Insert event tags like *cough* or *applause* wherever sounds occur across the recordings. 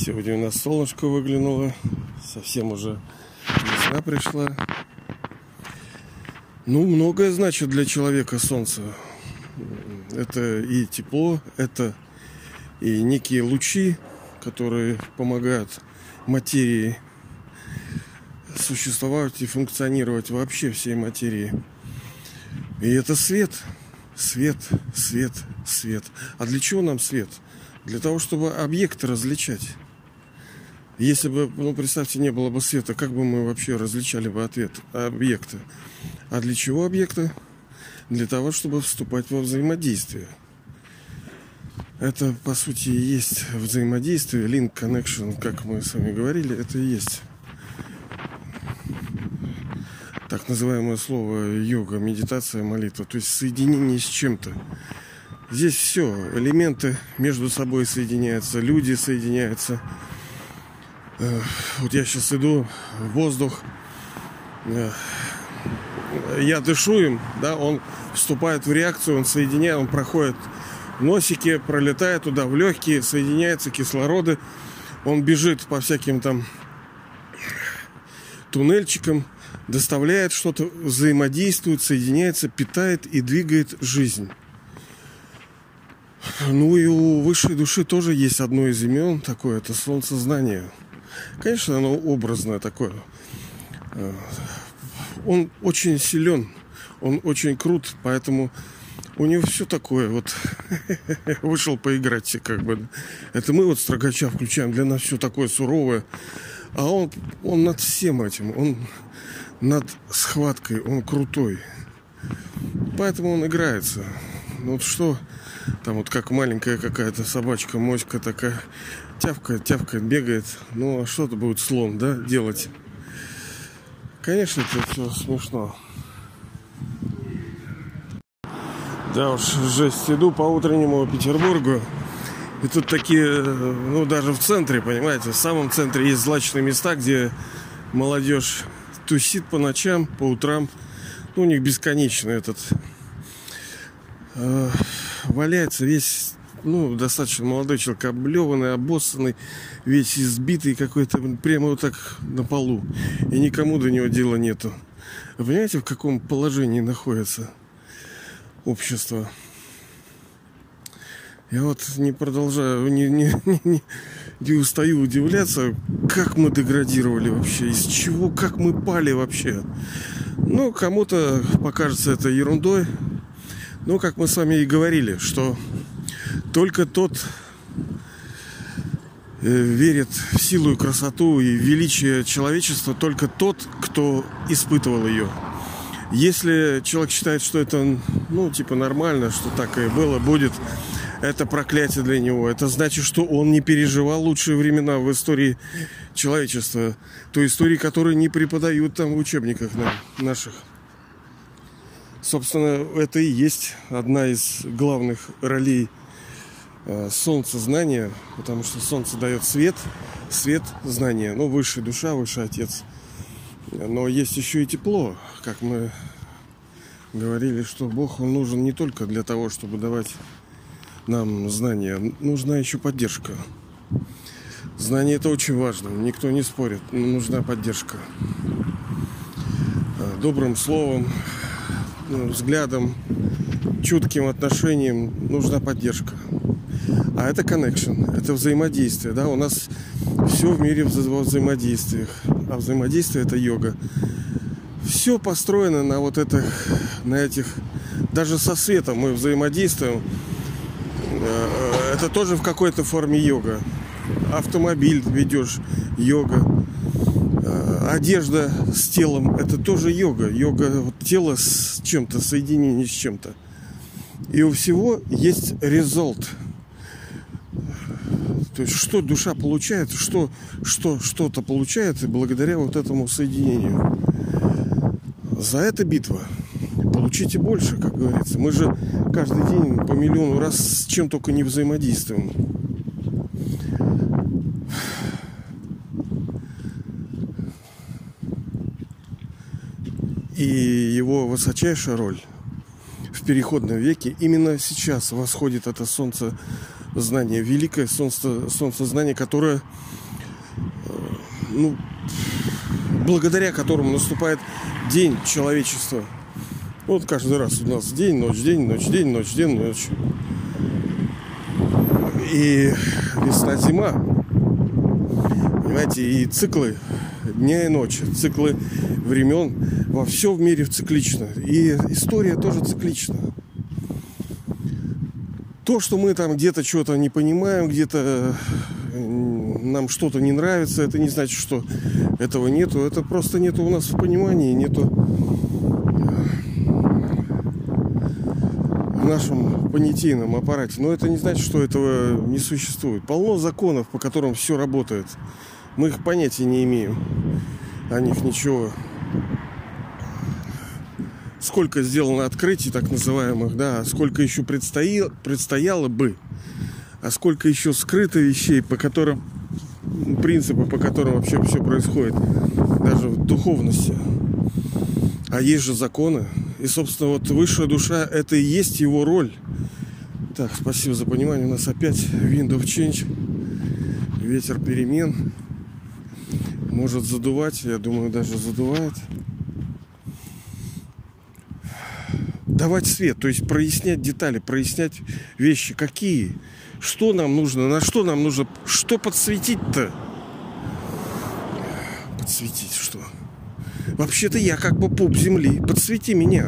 Сегодня у нас солнышко выглянуло. Совсем уже весна пришла. Ну, многое значит для человека солнце. Это и тепло, это и некие лучи, которые помогают материи существовать и функционировать вообще всей материи. И это свет. Свет, свет, свет. А для чего нам свет? Для того, чтобы объекты различать. Если бы, ну, представьте, не было бы света, как бы мы вообще различали бы ответ объекты? А для чего объекты? Для того, чтобы вступать во взаимодействие. Это, по сути, и есть взаимодействие, link connection, как мы с вами говорили, это и есть так называемое слово йога, медитация, молитва, то есть соединение с чем-то. Здесь все, элементы между собой соединяются, люди соединяются. Э, вот я сейчас иду, воздух, э, я дышу им, да, он вступает в реакцию, он соединяет, он проходит в носике, пролетает туда в легкие, соединяется кислороды, он бежит по всяким там туннельчикам, доставляет что-то, взаимодействует, соединяется, питает и двигает жизнь. Ну и у высшей души тоже есть одно из имен такое, это солнцезнание. Конечно, оно образное такое. Э, он очень силен, он очень крут, поэтому у него все такое вот *laughs* вышел поиграть как бы. Это мы вот строгача включаем, для нас все такое суровое. А он, он над всем этим, он над схваткой, он крутой. Поэтому он играется. Вот что, там вот как маленькая какая-то собачка, моська такая, тявкает, тявкает, бегает. Ну а что-то будет слон, да, делать? Конечно, это все смешно. Да уж, жесть, иду по утреннему Петербургу. И тут такие, ну даже в центре, понимаете, в самом центре есть злачные места, где молодежь тусит по ночам, по утрам. Ну, у них бесконечно этот э, валяется весь, ну, достаточно молодой человек, облеванный, обоссанный, весь избитый какой-то, прямо вот так на полу. И никому до него дела нету. Вы понимаете, в каком положении находится общество? Я вот не продолжаю, не, не, не, не устаю удивляться, как мы деградировали вообще, из чего, как мы пали вообще. Ну, кому-то покажется это ерундой. Но, как мы с вами и говорили, что только тот э, верит в силу и красоту и величие человечества, только тот, кто испытывал ее. Если человек считает, что это, ну, типа нормально, что так и было, будет, это проклятие для него. Это значит, что он не переживал лучшие времена в истории человечества. Той истории, которую не преподают там в учебниках наших. Собственно, это и есть одна из главных ролей э, солнца знания, потому что солнце дает свет, свет знания, ну, высшая душа, высший отец. Но есть еще и тепло, как мы говорили, что Бог он нужен не только для того, чтобы давать нам знания, нужна еще поддержка. Знание это очень важно, никто не спорит, но нужна поддержка. А, добрым словом, ну, взглядом, чутким отношением нужна поддержка. А это connection, это взаимодействие. Да? У нас все в мире во взаимодействиях. А взаимодействие это йога. Все построено на вот этих, на этих, даже со светом мы взаимодействуем. Э, это тоже в какой-то форме йога. Автомобиль ведешь, йога. Э, одежда с телом, это тоже йога. Йога, вот тело с чем-то, соединение с чем-то. И у всего есть результат. То есть что душа получает, что, что что-то получает благодаря вот этому соединению. За это битва получите больше, как говорится. Мы же каждый день по миллиону раз с чем только не взаимодействуем. И его высочайшая роль в переходном веке именно сейчас восходит это солнце знание, великое солнце, солнцезнание, которое, ну, благодаря которому наступает день человечества. Вот каждый раз у нас день, ночь, день, ночь, день, ночь, день, ночь. И весна, зима. Понимаете, и циклы дня и ночи, циклы времен во всем в мире циклично. И история тоже циклична. То, что мы там где-то что-то не понимаем, где-то нам что-то не нравится, это не значит, что этого нету. Это просто нету у нас в понимании, нету в нашем понятийном аппарате. Но это не значит, что этого не существует. Полно законов, по которым все работает. Мы их понятия не имеем. О них ничего сколько сделано открытий так называемых, да, а сколько еще предстояло, предстояло бы, а сколько еще скрыто вещей, по которым принципы, по которым вообще все происходит, даже в духовности. А есть же законы. И, собственно, вот высшая душа – это и есть его роль. Так, спасибо за понимание. У нас опять wind of change. Ветер перемен. Может задувать. Я думаю, даже задувает. Давать свет, то есть прояснять детали, прояснять вещи. Какие? Что нам нужно? На что нам нужно? Что подсветить-то? Подсветить что? Вообще-то я как бы пуп земли. Подсвети меня.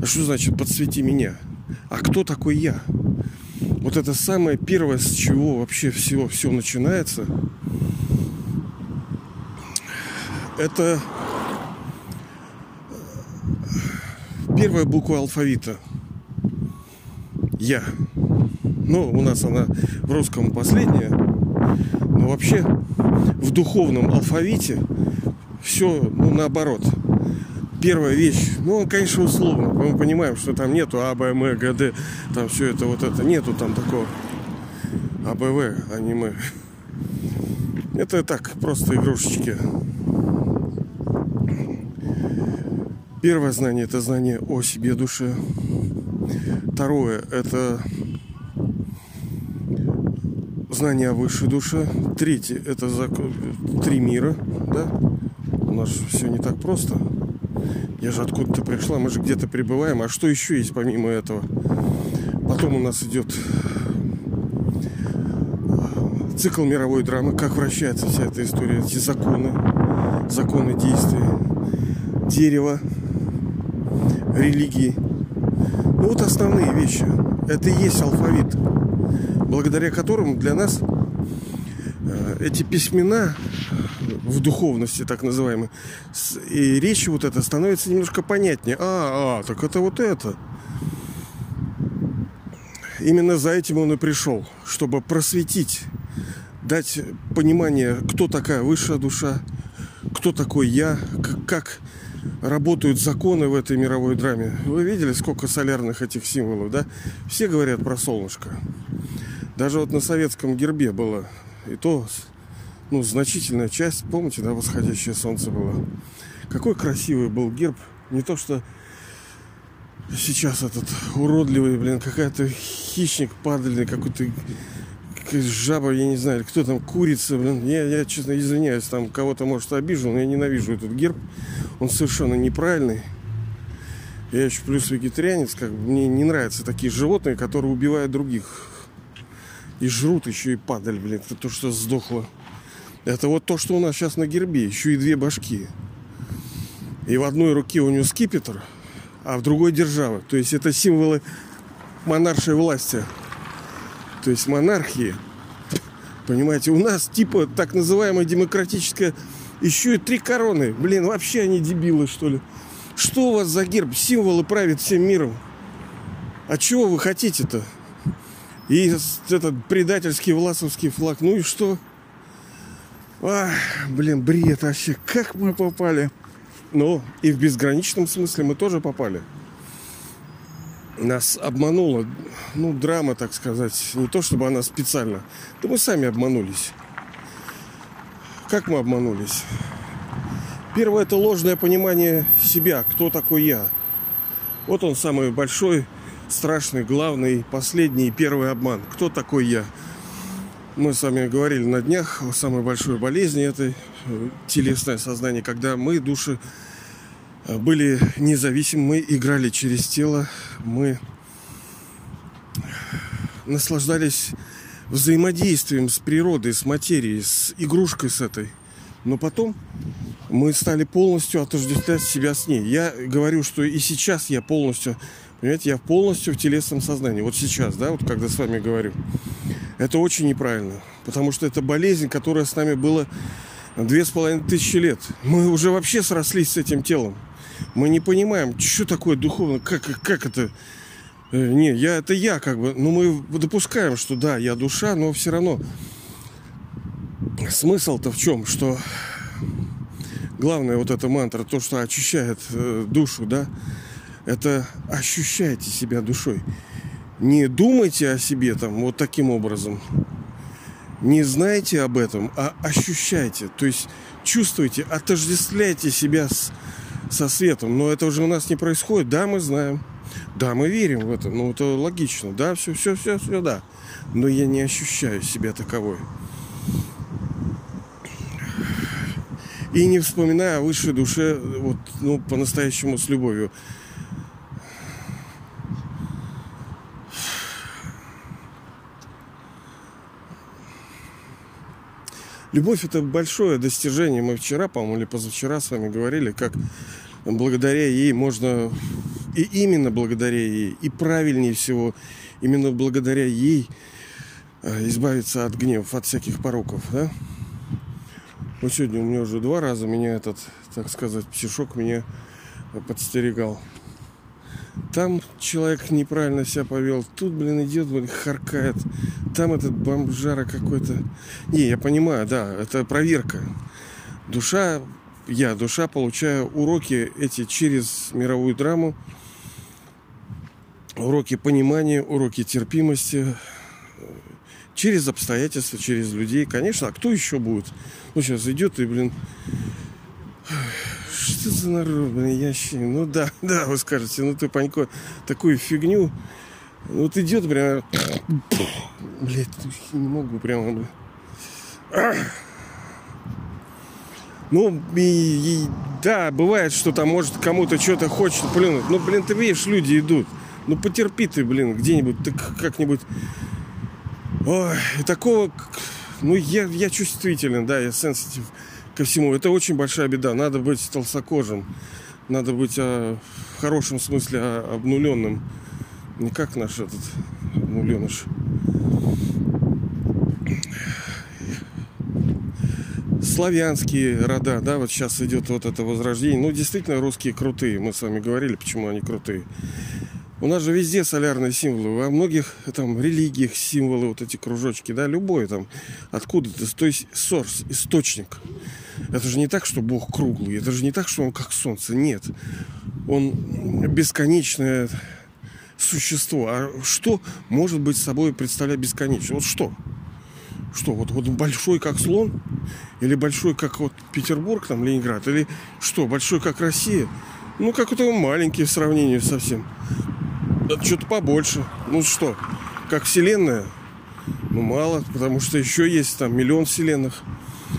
А что значит подсвети меня? А кто такой я? Вот это самое первое, с чего вообще всего все начинается. Это первая буква алфавита. Я. Ну, у нас она в русском последняя. Но вообще в духовном алфавите все ну, наоборот. Первая вещь, ну, он, конечно, условно. Мы понимаем, что там нету А, Б, М, Г, Д. Там все это, вот это. Нету там такого А, Б, В, а не Мы. Это так, просто игрушечки. Первое знание – это знание о себе душе. Второе – это знание о высшей душе. Третье – это закон, три мира. Да? У нас все не так просто. Я же откуда-то пришла, мы же где-то пребываем. А что еще есть помимо этого? Потом у нас идет цикл мировой драмы, как вращается вся эта история, эти законы, законы действия, дерево, религии. Ну вот основные вещи. Это и есть алфавит, благодаря которому для нас э, эти письмена в духовности, так называемые, и речь вот эта становится немножко понятнее. А, а, так это вот это. Именно за этим он и пришел, чтобы просветить, дать понимание, кто такая высшая душа, кто такой я, как работают законы в этой мировой драме. Вы видели, сколько солярных этих символов, да? Все говорят про солнышко. Даже вот на советском гербе было. И то, ну, значительная часть, помните, да, восходящее солнце было. Какой красивый был герб. Не то, что сейчас этот уродливый, блин, какая-то хищник падальный, какой-то жаба, я не знаю, кто там, курица, блин. Я, я, честно, извиняюсь, там кого-то, может, обижу, но я ненавижу этот герб. Он совершенно неправильный. Я еще плюс вегетарианец, как бы мне не нравятся такие животные, которые убивают других. И жрут еще и падаль, блин, это то, что сдохло. Это вот то, что у нас сейчас на гербе, еще и две башки. И в одной руке у него скипетр, а в другой держава. То есть это символы монаршей власти то есть монархии. Понимаете, у нас типа так называемая демократическая еще и три короны. Блин, вообще они дебилы, что ли? Что у вас за герб? Символы правят всем миром. А чего вы хотите-то? И этот предательский власовский флаг. Ну и что? Ах, блин, бред вообще. Как мы попали? Но и в безграничном смысле мы тоже попали нас обманула, ну, драма, так сказать. Не то, чтобы она специально. Да мы сами обманулись. Как мы обманулись? Первое – это ложное понимание себя, кто такой я. Вот он самый большой, страшный, главный, последний, первый обман. Кто такой я? Мы с вами говорили на днях о самой большой болезни этой э, телесное сознание, когда мы, души, были независимы, мы играли через тело, мы наслаждались взаимодействием с природой, с материей, с игрушкой с этой. Но потом мы стали полностью отождествлять себя с ней. Я говорю, что и сейчас я полностью, понимаете, я полностью в телесном сознании. Вот сейчас, да, вот когда с вами говорю. Это очень неправильно. Потому что это болезнь, которая с нами была две с половиной тысячи лет. Мы уже вообще срослись с этим телом. Мы не понимаем, что такое духовно, как, как это Э, не, я это я как бы. Ну, мы допускаем, что да, я душа, но все равно смысл-то в чем? Что главная вот эта мантра, то, что очищает э, душу, да, это ощущайте себя душой. Не думайте о себе там вот таким образом. Не знайте об этом, а ощущайте. То есть чувствуйте, отождествляйте себя с, со светом. Но это уже у нас не происходит. Да, мы знаем. Да, мы верим в это, ну это логично, да, все, все, все, все, да. Но я не ощущаю себя таковой. И не вспоминая о высшей душе, вот, ну, по-настоящему с любовью. Любовь это большое достижение. Мы вчера, по-моему, или позавчера с вами говорили, как благодаря ей можно и именно благодаря ей, и правильнее всего, именно благодаря ей э, избавиться от гневов, от всяких пороков, да? Вот сегодня у меня уже два раза меня этот, так сказать, псишок меня подстерегал. Там человек неправильно себя повел. Тут, блин, идет, блин, харкает. Там этот бомжара какой-то. Не, я понимаю, да, это проверка. Душа, я, душа, получаю уроки эти через мировую драму уроки понимания, уроки терпимости через обстоятельства, через людей. Конечно, а кто еще будет? Ну, сейчас идет и, блин, что за народ, блин, ящик? Ну да, *laughs* да, вы скажете, ну ты, Панько, такую фигню. Вот идет прям, *laughs* блядь, не могу прямо, блин. Ну, и, и, да, бывает, что там, может, кому-то что-то хочет плюнуть. Ну, блин, ты видишь, люди идут. Ну потерпи ты, блин, где-нибудь, ты как-нибудь. Ой, такого, ну я, я чувствителен, да, я сенситив ко всему. Это очень большая беда. Надо быть толстокожим. Надо быть а, в хорошем смысле а, обнуленным. Не как наш этот обнуленыш. Славянские рода, да, вот сейчас идет вот это возрождение. Ну, действительно, русские крутые. Мы с вами говорили, почему они крутые. У нас же везде солярные символы. Во многих там религиях символы, вот эти кружочки, да, любой там, откуда-то, то есть сорс, источник. Это же не так, что Бог круглый, это же не так, что Он как солнце, нет. Он бесконечное существо. А что может быть собой представлять бесконечно? Вот что? Что, вот, вот большой как слон? Или большой как вот Петербург, там, Ленинград? Или что, большой как Россия? Ну, как-то маленький в сравнении совсем. Что-то побольше. Ну что, как вселенная? Ну мало, потому что еще есть там миллион вселенных.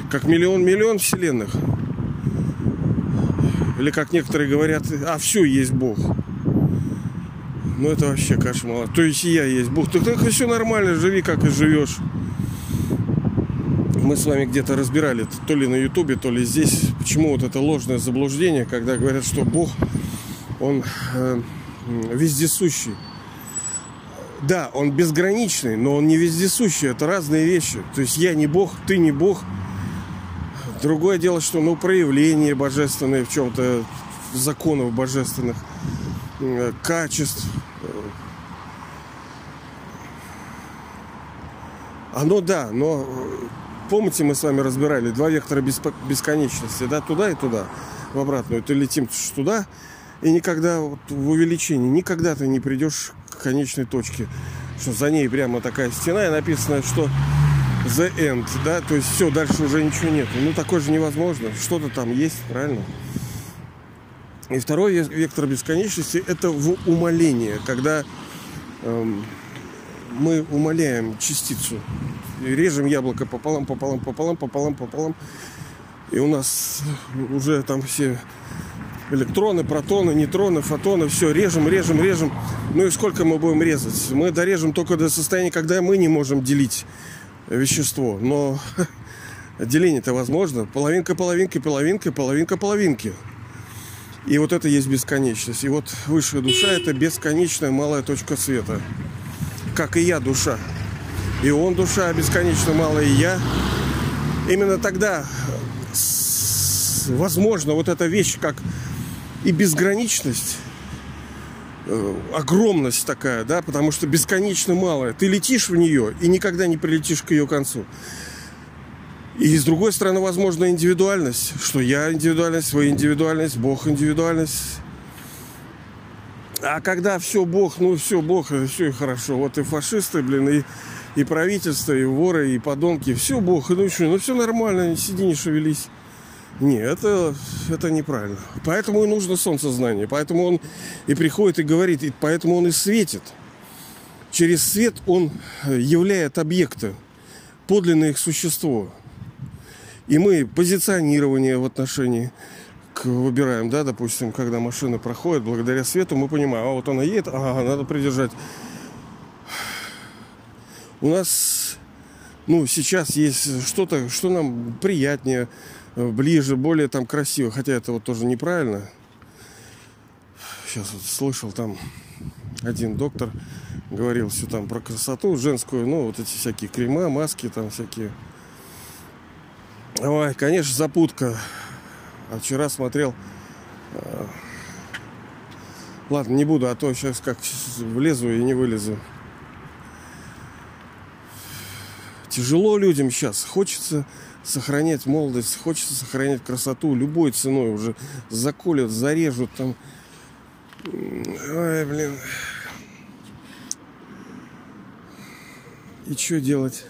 Как миллион-миллион вселенных. Или как некоторые говорят, а все есть Бог. Ну это вообще кошмар. То есть я есть Бог. Так только все нормально, живи как и живешь. Мы с вами где-то разбирали, то ли на Ютубе, то ли здесь, почему вот это ложное заблуждение, когда говорят, что Бог, он э, вездесущий. Да, он безграничный, но он не вездесущий. Это разные вещи. То есть я не Бог, ты не Бог. Другое дело, что ну, проявление божественное в чем-то, законов божественных, качеств. Оно да, но помните, мы с вами разбирали два вектора бесконечности, да, туда и туда, в обратную. То летим туда, и никогда вот в увеличении, никогда ты не придешь к конечной точке. Что за ней прямо такая стена и написано, что the end, да, то есть все, дальше уже ничего нет. Ну, такое же невозможно. Что-то там есть, правильно? И второй вектор бесконечности – это в умоление, когда эм, мы умаляем частицу. Режем яблоко пополам, пополам, пополам, пополам, пополам. И у нас уже там все электроны, протоны, нейтроны, фотоны, все, режем, режем, режем. Ну и сколько мы будем резать? Мы дорежем только до состояния, когда мы не можем делить вещество. Но *laughs* деление-то возможно. Половинка, половинка, половинка, половинка, половинки. И вот это есть бесконечность. И вот высшая душа это бесконечная малая точка света. Как и я душа. И он душа бесконечно малая, и я. Именно тогда возможно вот эта вещь, как и безграничность, э, огромность такая, да, потому что бесконечно малая. Ты летишь в нее и никогда не прилетишь к ее концу. И с другой стороны, возможно, индивидуальность, что я индивидуальность, вы индивидуальность, Бог индивидуальность. А когда все Бог, ну все Бог, все и хорошо. Вот и фашисты, блин, и, и правительство, и воры, и подонки, все Бог, ну что, ну все нормально, сиди, не шевелись. Нет, это, это неправильно. Поэтому и нужно солнцезнание. Поэтому он и приходит и говорит, и поэтому он и светит. Через свет он являет объекты, подлинное их существо. И мы позиционирование в отношении к, выбираем, да, допустим, когда машина проходит, благодаря свету мы понимаем, а вот она едет, ага, надо придержать. У нас, ну, сейчас есть что-то, что нам приятнее, ближе, более там красиво, хотя это вот тоже неправильно. Сейчас вот слышал там один доктор говорил все там про красоту женскую, ну, вот эти всякие крема, маски там всякие. Ой, конечно, запутка. А вчера смотрел... Э, ладно, не буду, а то сейчас как влезу и не вылезу. Тяжело людям сейчас. Хочется сохранять молодость, хочется сохранять красоту любой ценой. Уже заколят, зарежут там. Ой, блин. И что делать?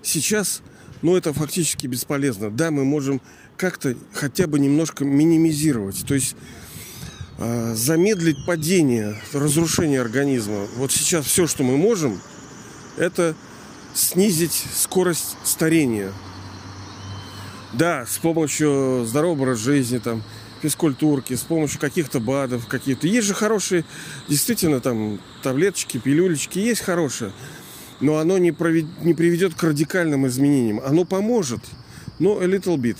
Сейчас, ну, это фактически бесполезно. Да, мы можем как-то хотя бы немножко минимизировать. То есть э, замедлить падение, разрушение организма. Вот сейчас все, что мы можем, это снизить скорость старения. Да, с помощью здорового образа жизни, там, физкультурки, с помощью каких-то БАДов, какие-то. Есть же хорошие, действительно, там, таблеточки, пилюлечки, есть хорошие но оно не, провед... не приведет к радикальным изменениям. Оно поможет, но a little bit.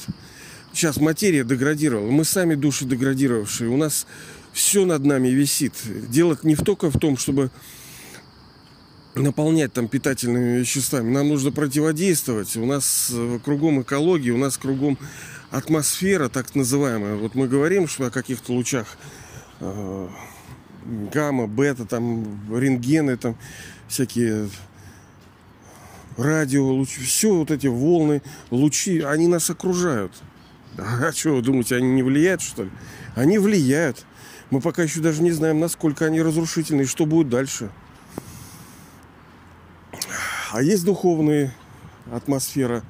Сейчас материя деградировала, мы сами души деградировавшие, у нас все над нами висит. Дело не только в том, чтобы наполнять там питательными веществами. Нам нужно противодействовать. У нас э, кругом экология, у нас кругом атмосфера так называемая. Вот мы говорим что о каких-то лучах э, гамма, бета, там, рентгены, там, всякие радио, лучи, все вот эти волны, лучи, они нас окружают. А *laughs* что вы думаете, они не влияют, что ли? Они влияют. Мы пока еще даже не знаем, насколько они разрушительны и что будет дальше. А есть духовная атмосфера,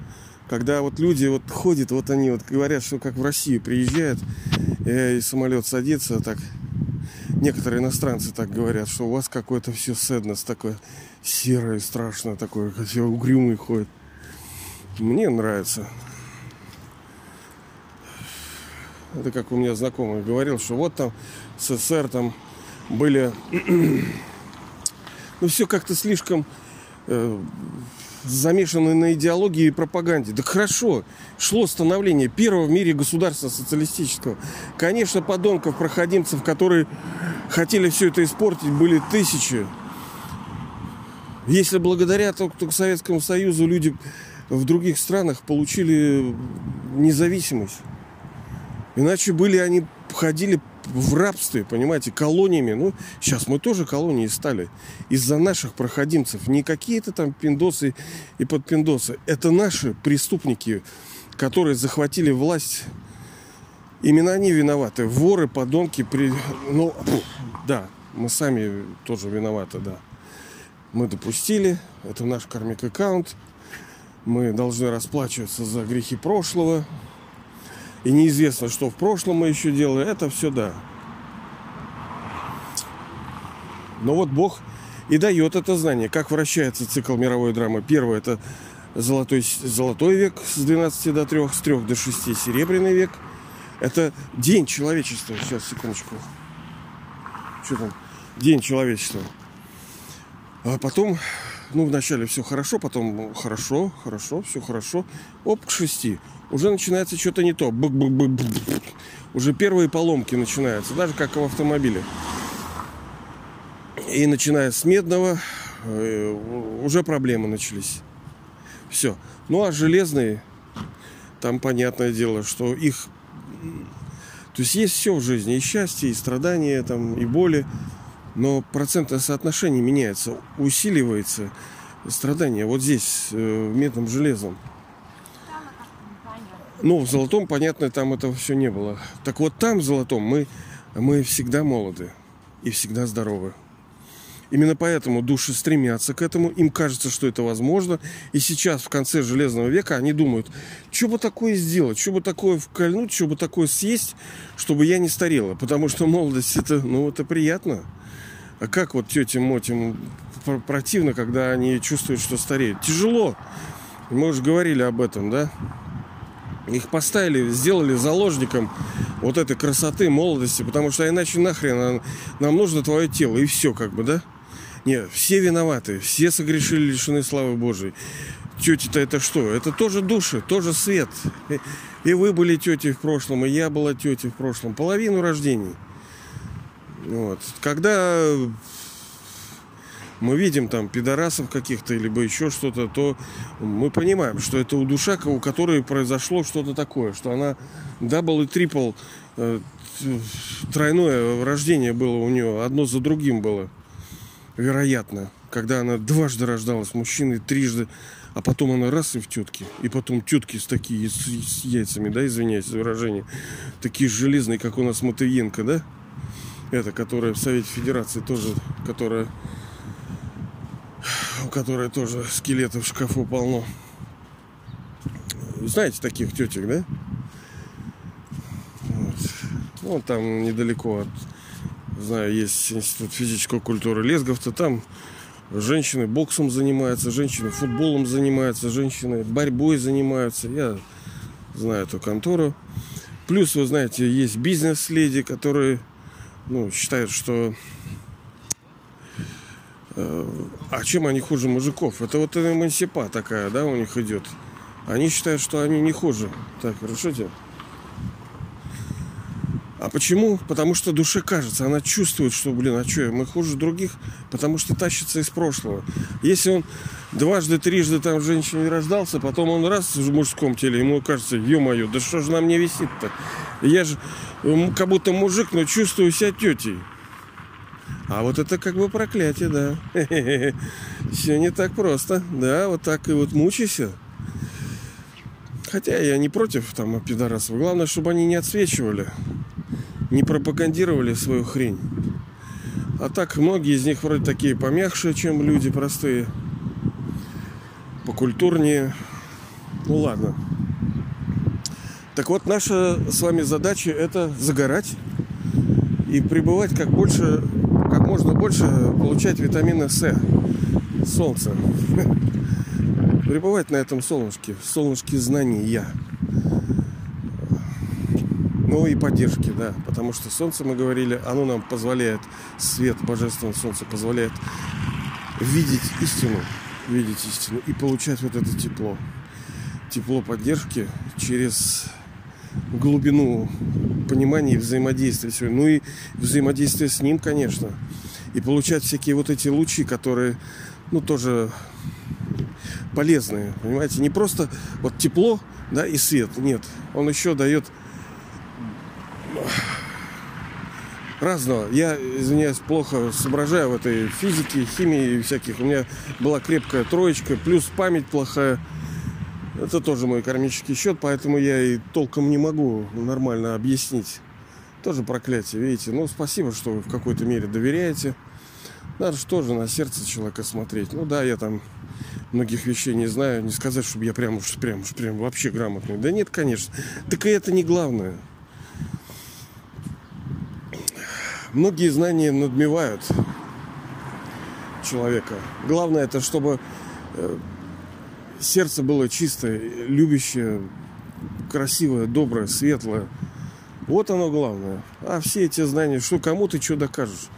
когда вот люди вот ходят, вот они вот говорят, что как в Россию приезжают, и самолет садится, так некоторые иностранцы так говорят, что у вас какое-то все седнес такое серое, страшное такое, все угрюмый ходит. Мне нравится. Это как у меня знакомый говорил, что вот там СССР там были... *clears throat* ну, все как-то слишком э, замешаны на идеологии и пропаганде. Да хорошо, шло становление первого в мире государства социалистического. Конечно, подонков, проходимцев, которые хотели все это испортить, были тысячи. Если благодаря только Советскому Союзу люди в других странах получили независимость. Иначе были они ходили в рабстве, понимаете, колониями. Ну, сейчас мы тоже колонии стали. Из-за наших проходимцев. Не какие-то там пиндосы и подпиндосы. Это наши преступники, которые захватили власть. Именно они виноваты. Воры, подонки. При... Ну, да, мы сами тоже виноваты, да мы допустили, это наш кармик аккаунт, мы должны расплачиваться за грехи прошлого, и неизвестно, что в прошлом мы еще делали, это все да. Но вот Бог и дает это знание, как вращается цикл мировой драмы. Первое – это золотой, золотой век с 12 до 3, с 3 до 6 серебряный век. Это день человечества. Сейчас, секундочку. Что там? День человечества. А потом, ну, вначале все хорошо, потом хорошо, хорошо, все хорошо. Оп, к шести. Уже начинается что-то не то. Уже первые поломки начинаются, даже как в автомобиле. И начиная с медного, э, уже проблемы начались. Все. Ну а железные, там понятное дело, что их... То есть есть все в жизни, и счастье, и страдания, там, и боли, но процентное соотношение меняется, усиливается страдание. Вот здесь, э, в медном железом. Ну, в золотом, понятно, там этого все не было. Так вот там, в золотом, мы, мы всегда молоды и всегда здоровы. Именно поэтому души стремятся к этому, им кажется, что это возможно. И сейчас, в конце Железного века, они думают, что бы такое сделать, что бы такое вкольнуть, что бы такое съесть, чтобы я не старела. Потому что молодость это, ну, это приятно. А как вот тетям Мотим противно, когда они чувствуют, что стареют? Тяжело. Мы уже говорили об этом, да? Их поставили, сделали заложником вот этой красоты, молодости, потому что иначе нахрен нам нужно твое тело, и все как бы, да? Нет, все виноваты, все согрешили, лишены славы Божией. Тети-то это что? Это тоже души, тоже свет. И вы были тети в прошлом, и я была тетей в прошлом. Половину рождений. Вот. Когда мы видим там пидорасов каких-то, либо еще что-то, то мы понимаем, что это у душа, у которой произошло что-то такое, что она double и triple, э, тройное рождение было у нее, одно за другим было вероятно, когда она дважды рождалась мужчиной, трижды, а потом она раз и в тетки. И потом тетки с такие, с, с яйцами, да, извиняюсь за выражение, такие железные, как у нас Матвиенко, да? Это, которая в Совете Федерации тоже, которая у которой тоже скелетов в шкафу полно. Знаете таких тетек, да? Вот. Ну, там недалеко от знаю, есть институт физической культуры Лесговца, там женщины боксом занимаются, женщины футболом занимаются, женщины борьбой занимаются. Я знаю эту контору. Плюс, вы знаете, есть бизнес-леди, которые ну, считают, что э, а чем они хуже мужиков? Это вот эмансипа такая, да, у них идет. Они считают, что они не хуже. Так, хорошо тебе? А почему? Потому что душе кажется, она чувствует, что, блин, а что, мы хуже других, потому что тащится из прошлого. Если он дважды, трижды там женщине рождался, потом он раз в мужском теле, ему кажется, ё-моё, да что же на мне висит-то? Я же как будто мужик, но чувствую себя тетей. А вот это как бы проклятие, да. *laughs* Все не так просто. Да, вот так и вот мучайся. Хотя я не против там пидорасов. Главное, чтобы они не отсвечивали не пропагандировали свою хрень. А так многие из них вроде такие помягче, чем люди простые. Покультурнее. Ну ладно. Так вот, наша с вами задача это загорать и пребывать как больше, как можно больше получать витамина С, солнца. *laughs* Пребывать на этом солнышке, солнышке знания. Ну и поддержки, да. Потому что солнце, мы говорили, оно нам позволяет, свет божественного солнца позволяет видеть истину, видеть истину и получать вот это тепло. Тепло поддержки через глубину понимания и взаимодействия. Ну и взаимодействие с ним, конечно. И получать всякие вот эти лучи, которые, ну, тоже полезные, понимаете? Не просто вот тепло, да, и свет. Нет, он еще дает разного. Я, извиняюсь, плохо соображаю в этой физике, химии и всяких. У меня была крепкая троечка, плюс память плохая. Это тоже мой кармический счет, поэтому я и толком не могу нормально объяснить. Тоже проклятие, видите. Ну, спасибо, что вы в какой-то мере доверяете. Надо же тоже на сердце человека смотреть. Ну да, я там многих вещей не знаю. Не сказать, чтобы я прям уж прям уж прям вообще грамотный. Да нет, конечно. Так и это не главное. Многие знания надмевают. человека. Главное это, чтобы э, сердце было чистое, любящее, красивое, доброе, светлое. Вот оно главное. А все эти знания, что кому ты что докажешь?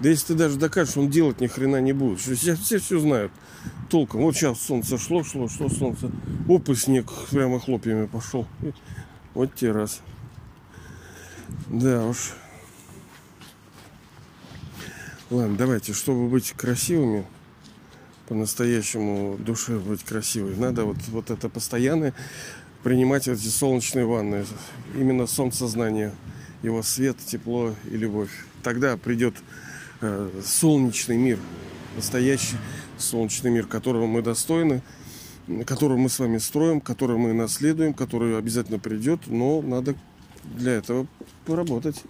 Да если ты даже докажешь, он делать ни хрена не будет. Сейчас все все знают толком. Вот сейчас солнце шло, шло, что солнце. Оп, и снег прямо хлопьями пошел. Вот те раз. Да уж. Ладно, давайте, чтобы быть красивыми, по-настоящему душе быть красивой, надо вот, вот это постоянно принимать эти солнечные ванны. Именно солнцезнание, его свет, тепло и любовь. Тогда придет э, солнечный мир, настоящий солнечный мир, которого мы достойны, который мы с вами строим, который мы наследуем, который обязательно придет, но надо для этого поработать.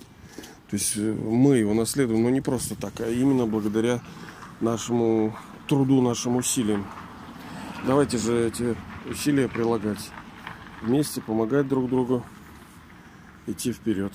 То есть э, мы его наследуем, но не просто так, а именно благодаря нашему труду, нашим усилиям. Давайте же эти усилия прилагать вместе, помогать друг другу, идти вперед.